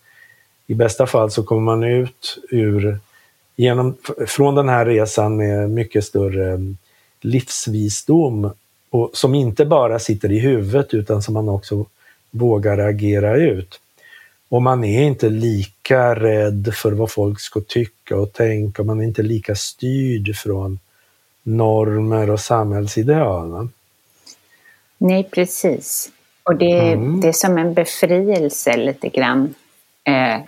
I bästa fall så kommer man ut ur, genom, från den här resan med mycket större mm, livsvisdom och som inte bara sitter i huvudet utan som man också vågar agera ut. Och man är inte lika rädd för vad folk ska tycka och tänka, man är inte lika styrd från normer och samhällsideal. Nej, precis. Och det, mm. det är som en befrielse lite grann, eh,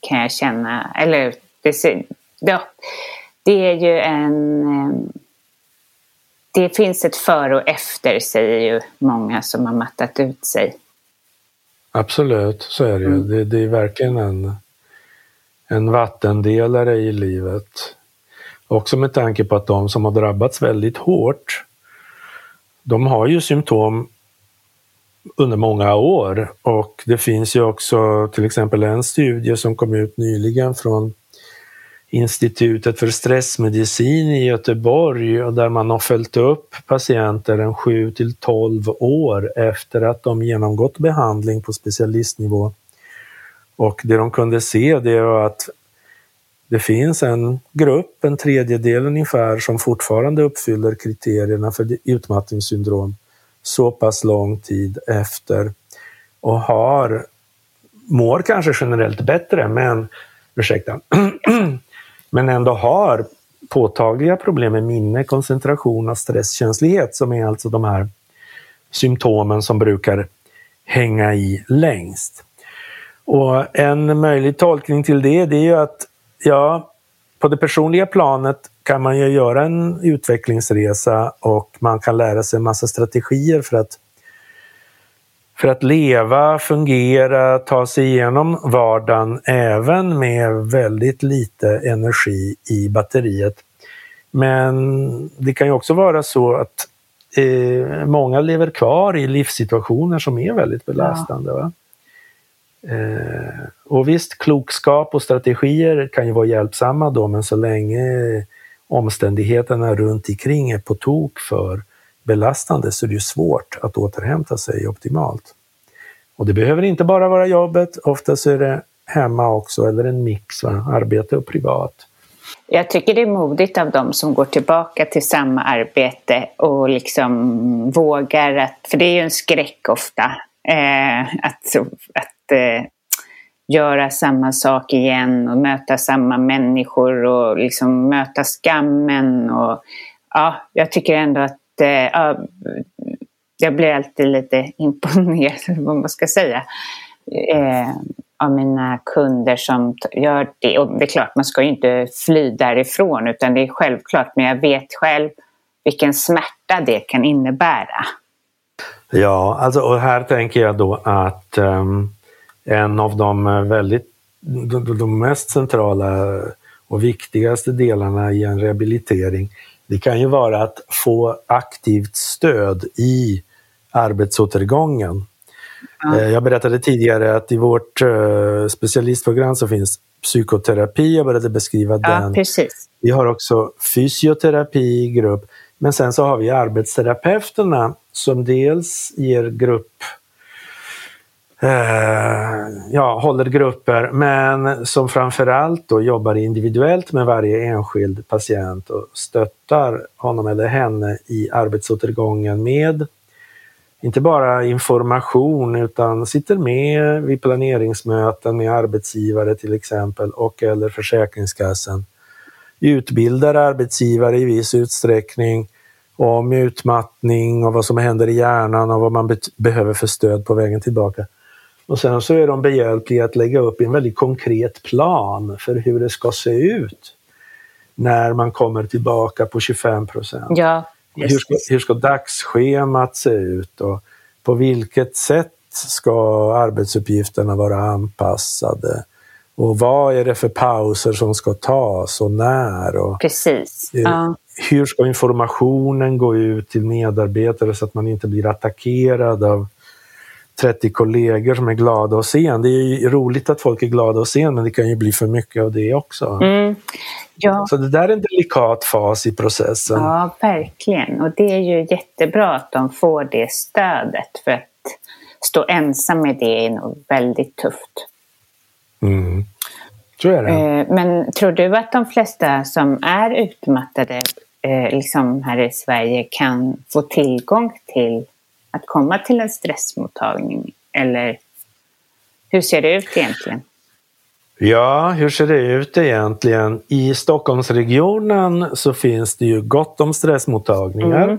kan jag känna. Eller det, ja, det är ju en... Eh, det finns ett före och efter, säger ju många som har mattat ut sig. Absolut, så är det ju. Mm. Det, det, är verkligen en, en vattendelare i livet. Också med tanke på att de som har drabbats väldigt hårt de har ju symptom under många år och det finns ju också till exempel en studie som kom ut nyligen från Institutet för stressmedicin i Göteborg där man har följt upp patienter en 7 till 12 år efter att de genomgått behandling på specialistnivå. Och det de kunde se det var att det finns en grupp, en tredjedel ungefär, som fortfarande uppfyller kriterierna för utmattningssyndrom så pass lång tid efter och har, mår kanske generellt bättre, men, ursäkta, men ändå har påtagliga problem med minne, koncentration och stresskänslighet som är alltså de här symptomen som brukar hänga i längst. Och en möjlig tolkning till det, det är ju att Ja, på det personliga planet kan man ju göra en utvecklingsresa och man kan lära sig en massa strategier för att, för att leva, fungera, ta sig igenom vardagen även med väldigt lite energi i batteriet. Men det kan ju också vara så att eh, många lever kvar i livssituationer som är väldigt belastande. Ja. Eh, och visst, klokskap och strategier kan ju vara hjälpsamma då, men så länge omständigheterna runt omkring är på tok för belastande så är det ju svårt att återhämta sig optimalt. Och det behöver inte bara vara jobbet, oftast är det hemma också, eller en mix, va? arbete och privat. Jag tycker det är modigt av dem som går tillbaka till samma arbete och liksom vågar att, för det är ju en skräck ofta, eh, att, att eh, göra samma sak igen och möta samma människor och liksom möta skammen. Och, ja, jag tycker ändå att eh, jag blir alltid lite imponerad, vad man ska säga, eh, av mina kunder som gör det. Och det är klart, man ska ju inte fly därifrån utan det är självklart, men jag vet själv vilken smärta det kan innebära. Ja, alltså, och här tänker jag då att um, en av de eh, väldigt de, de mest centrala och viktigaste delarna i en rehabilitering, det kan ju vara att få aktivt stöd i arbetsåtergången. Eh, jag berättade tidigare att i vårt eh, specialistprogram så finns psykoterapi, jag började beskriva ja, den. Precis. Vi har också fysioterapi i grupp, men sen så har vi arbetsterapeuterna som dels ger grupp Eh, ja, håller grupper, men som framförallt då jobbar individuellt med varje enskild patient och stöttar honom eller henne i arbetsåtergången med inte bara information utan sitter med vid planeringsmöten med arbetsgivare till exempel och eller Försäkringskassan. Utbildar arbetsgivare i viss utsträckning om utmattning och vad som händer i hjärnan och vad man behöver för stöd på vägen tillbaka. Och sen så är de behjälpliga att lägga upp en väldigt konkret plan för hur det ska se ut när man kommer tillbaka på 25 procent. Ja, hur, ska, hur ska dagsschemat se ut? Och På vilket sätt ska arbetsuppgifterna vara anpassade? Och vad är det för pauser som ska tas och när? Och Precis. Ja. Hur ska informationen gå ut till medarbetare så att man inte blir attackerad av 30 kollegor som är glada att se en. Det är ju roligt att folk är glada att se en, men det kan ju bli för mycket av det också. Mm. Ja. Så det där är en delikat fas i processen. Ja, verkligen. Och det är ju jättebra att de får det stödet. För att stå ensam med det är nog väldigt tufft. Mm. Tror jag det. Eh, men tror du att de flesta som är utmattade eh, liksom här i Sverige kan få tillgång till att komma till en stressmottagning? Eller hur ser det ut egentligen? Ja, hur ser det ut egentligen? I Stockholmsregionen så finns det ju gott om stressmottagningar. Mm.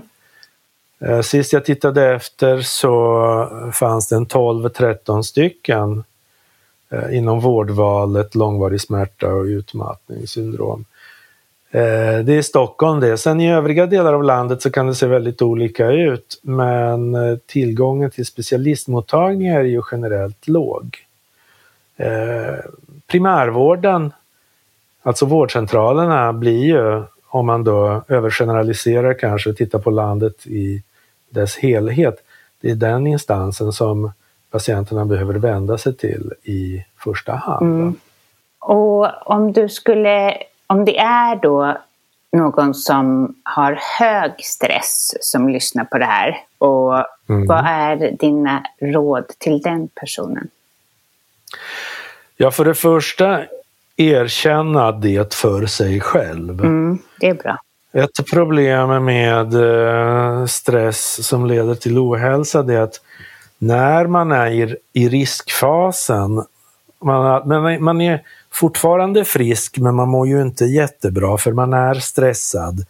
Eh, sist jag tittade efter så fanns det en 12-13 stycken eh, inom vårdvalet långvarig smärta och utmattningssyndrom. Eh, det är Stockholm det. Sen i övriga delar av landet så kan det se väldigt olika ut men eh, tillgången till specialistmottagningar är ju generellt låg. Eh, primärvården, alltså vårdcentralerna, blir ju, om man då övergeneraliserar kanske och tittar på landet i dess helhet, det är den instansen som patienterna behöver vända sig till i första hand. Mm. Och om du skulle om det är då någon som har hög stress som lyssnar på det här och mm. vad är dina råd till den personen? Ja, för det första erkänna det för sig själv. Mm, det är bra. Ett problem med eh, stress som leder till ohälsa är att när man är i riskfasen, man, man är fortfarande frisk men man mår ju inte jättebra för man är stressad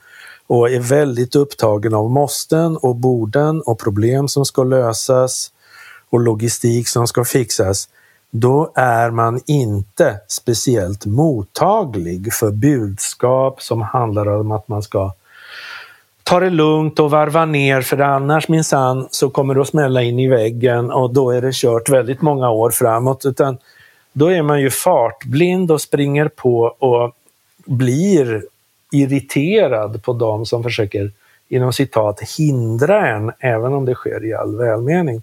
och är väldigt upptagen av måsten och borden och problem som ska lösas och logistik som ska fixas. Då är man inte speciellt mottaglig för budskap som handlar om att man ska ta det lugnt och varva ner för annars minsann så kommer det att smälla in i väggen och då är det kört väldigt många år framåt. Utan då är man ju fartblind och springer på och blir irriterad på de som försöker inom citat hindra en, även om det sker i all välmening.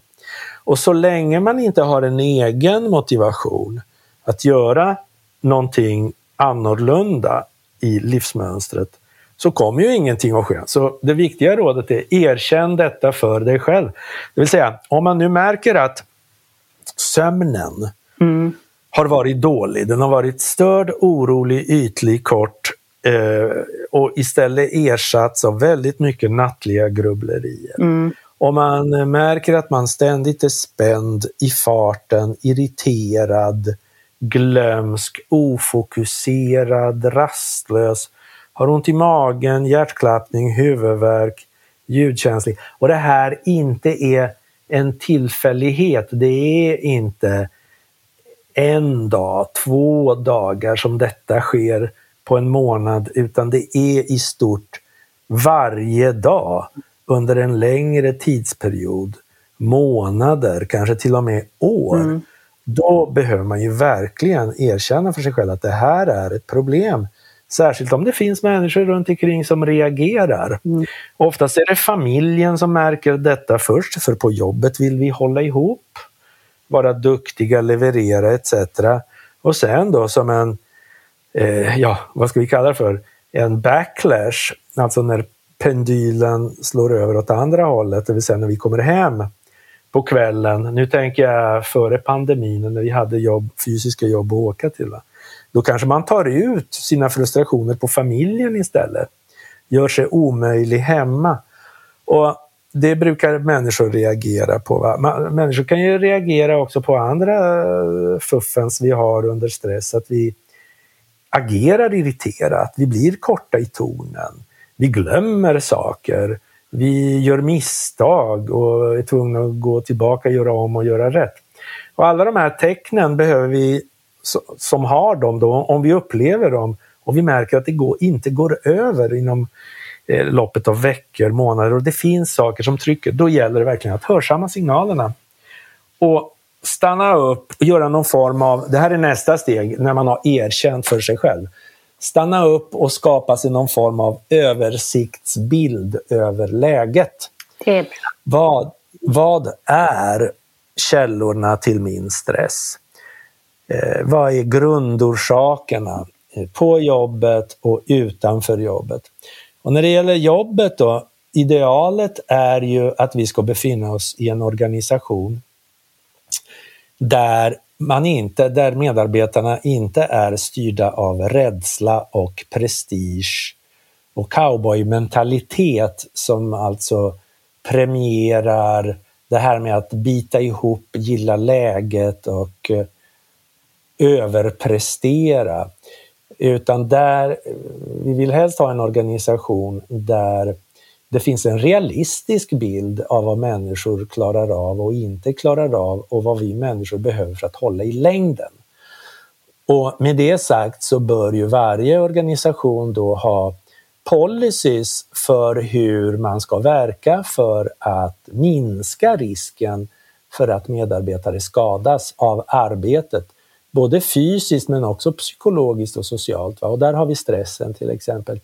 Och så länge man inte har en egen motivation att göra någonting annorlunda i livsmönstret så kommer ju ingenting att ske. Så det viktiga rådet är erkänn detta för dig själv. Det vill säga, om man nu märker att sömnen mm har varit dålig. Den har varit störd, orolig, ytlig, kort eh, och istället ersatts av väldigt mycket nattliga grubblerier. Mm. Och man märker att man ständigt är spänd i farten, irriterad, glömsk, ofokuserad, rastlös, har ont i magen, hjärtklappning, huvudvärk, ljudkänslig. Och det här inte är en tillfällighet. Det är inte en dag, två dagar som detta sker på en månad, utan det är i stort varje dag under en längre tidsperiod, månader, kanske till och med år. Mm. Då behöver man ju verkligen erkänna för sig själv att det här är ett problem. Särskilt om det finns människor runt omkring som reagerar. Mm. Oftast är det familjen som märker detta först, för på jobbet vill vi hålla ihop vara duktiga, leverera etc. Och sen då som en, eh, ja vad ska vi kalla det för, en backlash, alltså när pendylen slår över åt andra hållet, det vill säga när vi kommer hem på kvällen. Nu tänker jag före pandemin när vi hade jobb, fysiska jobb att åka till. Va? Då kanske man tar ut sina frustrationer på familjen istället. Gör sig omöjlig hemma. Och det brukar människor reagera på. Va? Människor kan ju reagera också på andra fuffens vi har under stress, att vi agerar irriterat, vi blir korta i tonen, vi glömmer saker, vi gör misstag och är tvungna att gå tillbaka, göra om och göra rätt. Och alla de här tecknen behöver vi, som har dem, då, om vi upplever dem och vi märker att det går, inte går över inom eh, loppet av veckor, månader och det finns saker som trycker, då gäller det verkligen att hörsamma signalerna. Och stanna upp och göra någon form av, det här är nästa steg när man har erkänt för sig själv. Stanna upp och skapa sig någon form av översiktsbild över läget. Vad, vad är källorna till min stress? Eh, vad är grundorsakerna på jobbet och utanför jobbet? Och när det gäller jobbet då, idealet är ju att vi ska befinna oss i en organisation där, man inte, där medarbetarna inte är styrda av rädsla och prestige och cowboymentalitet som alltså premierar det här med att bita ihop, gilla läget och eh, överprestera. Utan där, vi vill helst ha en organisation där det finns en realistisk bild av vad människor klarar av och inte klarar av och vad vi människor behöver för att hålla i längden. Och med det sagt så bör ju varje organisation då ha policies för hur man ska verka för att minska risken för att medarbetare skadas av arbetet. Både fysiskt men också psykologiskt och socialt. Va? Och där har vi stressen till exempel.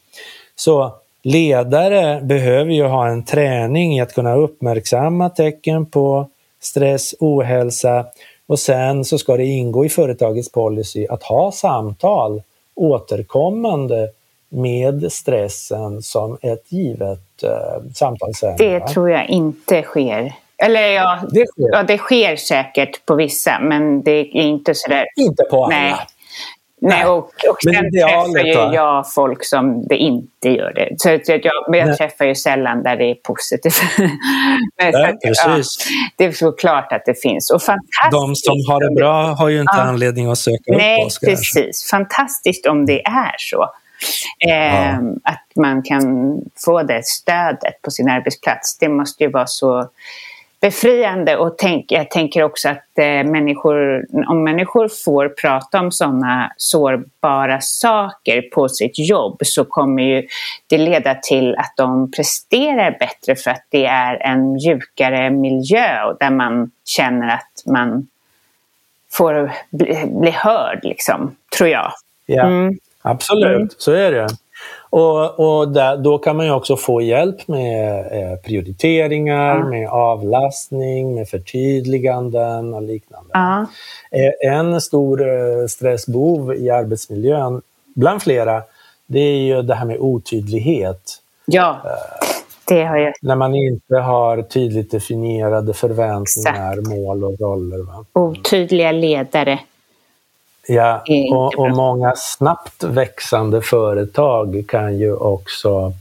Så ledare behöver ju ha en träning i att kunna uppmärksamma tecken på stress, ohälsa och sen så ska det ingå i företagets policy att ha samtal återkommande med stressen som ett givet eh, samtalsämne. Det tror jag inte sker. Eller ja det, sker. ja, det sker säkert på vissa, men det är inte sådär... Inte på alla. Nej. Nej, och, och sen träffar ju jag folk som det inte gör det. Så jag, jag Nej. träffar ju sällan där det är positivt. Men, Nej, precis. Ja, det är såklart att det finns. Och fantastiskt De som har det bra har ju inte ja. anledning att söka Nej, upp oss. Nej, precis. Fantastiskt om det är så. Eh, ja. Att man kan få det stödet på sin arbetsplats. Det måste ju vara så befriande och tänk, jag tänker också att eh, människor, om människor får prata om sådana sårbara saker på sitt jobb så kommer ju det leda till att de presterar bättre för att det är en mjukare miljö där man känner att man får bli, bli hörd, liksom, tror jag. Ja, mm. absolut, mm. så är det. Och, och där, då kan man ju också få hjälp med eh, prioriteringar, ja. med avlastning, med förtydliganden och liknande. Ja. Eh, en stor eh, stressbov i arbetsmiljön, bland flera, det är ju det här med otydlighet. Ja, det har jag. När man inte har tydligt definierade förväntningar, Exakt. mål och roller. Va? Otydliga ledare Ja, och, och, många snabbt växande företag kan ju också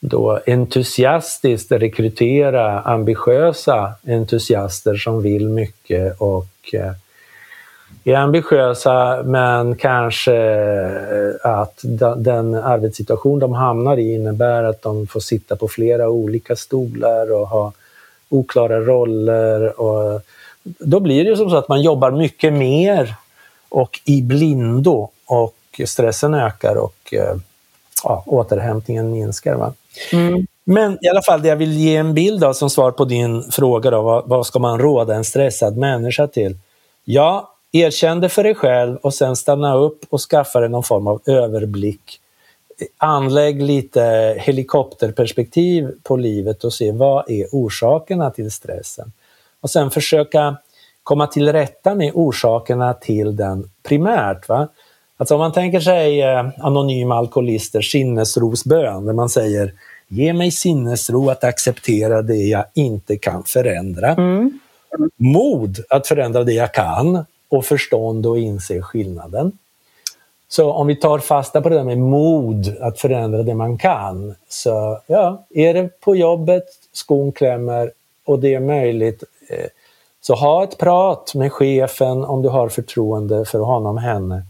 då entusiastiskt rekrytera ambitiösa entusiaster som vill mycket och eh, är ambitiösa men kanske eh, att den arbetssituation de hamnar i innebär att de får sitta på flera olika stolar och ha oklara roller. Och då blir det som så att man jobbar mycket mer och i blindo och stressen ökar och eh, ja, återhämtningen minskar. Va? Mm. Men i alla fall, det jag vill ge en bild av som svar på din fråga, då, vad, vad ska man råda en stressad människa till? Ja, erkänn det för dig själv och sen stanna upp och skaffa dig någon form av överblick. Anlägg lite helikopterperspektiv på livet och se vad är orsakerna till stressen. Och sen försöka komma till rätta med orsakerna till den primärt. Va? Alltså om man tänker sig eh, anonyma alkoholisters sinnesrosbön där man säger Ge mig sinnesro att acceptera det jag inte kan förändra. Mm. Mod att förändra det jag kan och förstånd att inse skillnaden. Så om vi tar fasta på det där med mod att förändra det man kan. Så ja, är det på jobbet skon klämmer och det är möjligt eh, så ha ett prat med chefen om du har förtroende för honom, henne.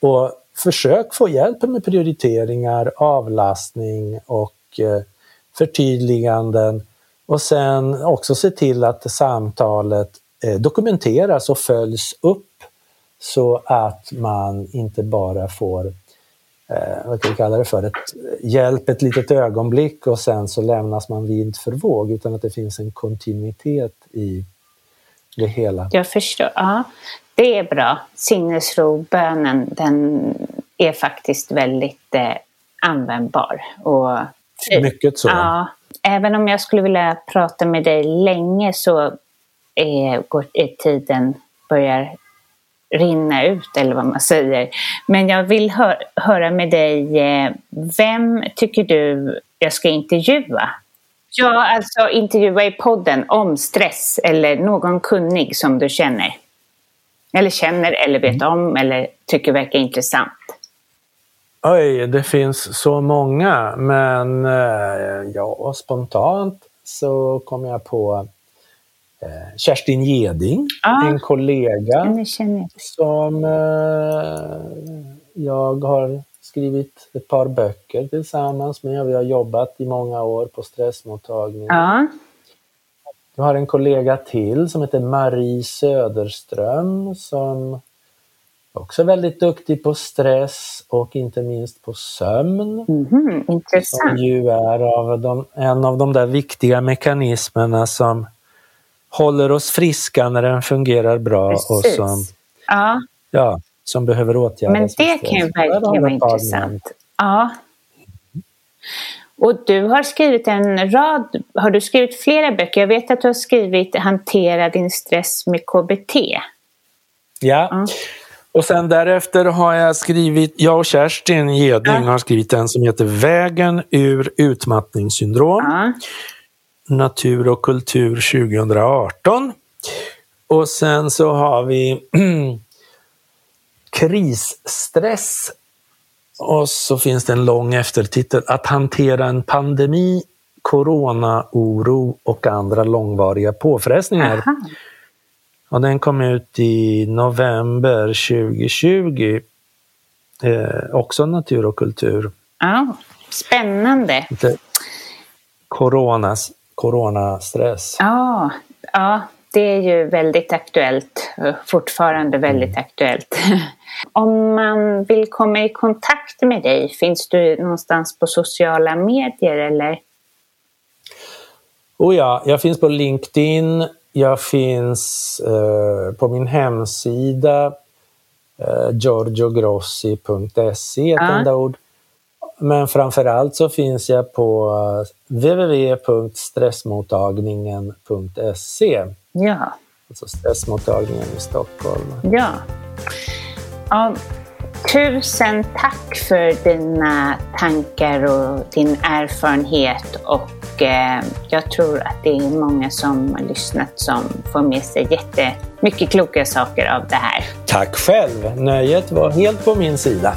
Och försök få hjälp med prioriteringar, avlastning och eh, förtydliganden. Och sen också se till att samtalet eh, dokumenteras och följs upp så att man inte bara får eh, vad kan vi kalla det för, ett, eh, hjälp ett litet ögonblick och sen så lämnas man vind för våg utan att det finns en kontinuitet i det hela. Jag förstår. Ja, det är bra. Sinnesrobönen, den är faktiskt väldigt eh, användbar. Och, Mycket så. Ja, även om jag skulle vilja prata med dig länge så är, går, är tiden börjar rinna ut, eller vad man säger. Men jag vill hör, höra med dig, eh, vem tycker du jag ska intervjua? Ja, alltså intervjua i podden om stress eller någon kunnig som du känner. Eller känner, eller vet om, eller tycker verkar intressant. Oj, det finns så många, men eh, ja, spontant så kommer jag på eh, Kerstin Geding, Ah. en kollega som eh, jag har skrivit ett par böcker tillsammans med. Vi har jobbat i många år på stressmottagningen. Ja, Jag har en kollega till som heter Marie Söderström som också är väldigt duktig på stress och inte minst på sömn. Som intressant. ju är av de, en av de där viktiga mekanismerna som håller oss friska när den fungerar bra och Precis. som, Ja, ja, som behöver åtgärdas. men det kan ju verkligen vara intressant. Ja. Och du har skrivit en rad, har du skrivit flera böcker? Jag vet att du har skrivit Hantera din stress med KBT. Ja. Och sen därefter har jag skrivit, jag och Kerstin Geding har skrivit en som heter Vägen ur utmattningssyndrom. Ja. Natur och kultur 2018. Och sen så har vi krisstress. Och så finns det en lång eftertitel, att hantera en pandemi, coronaoro och andra långvariga påfrestningar. Aha. Och den kom ut i november 2020. Eh, också natur och kultur. ja. Spännande. Lite coronas, coronastress. Ja, ja, det är ju väldigt aktuellt. Fortfarande väldigt aktuellt. Om man vill komma i kontakt med dig, finns du någonstans på sociala medier eller? Oh ja, jag finns på LinkedIn, jag finns eh, på min hemsida eh, giorgiogrossi.se, ett Ja. enda ord. Men framförallt så finns jag på eh, www.stressmottagningen.se, Ja, alltså stressmottagningen i Stockholm. ja ja. Tusen tack för dina tankar och din erfarenhet och eh, jag tror att det är många som har lyssnat som får med sig jättemycket kloka saker av det här. Tack själv! Nöjet var helt på min sida.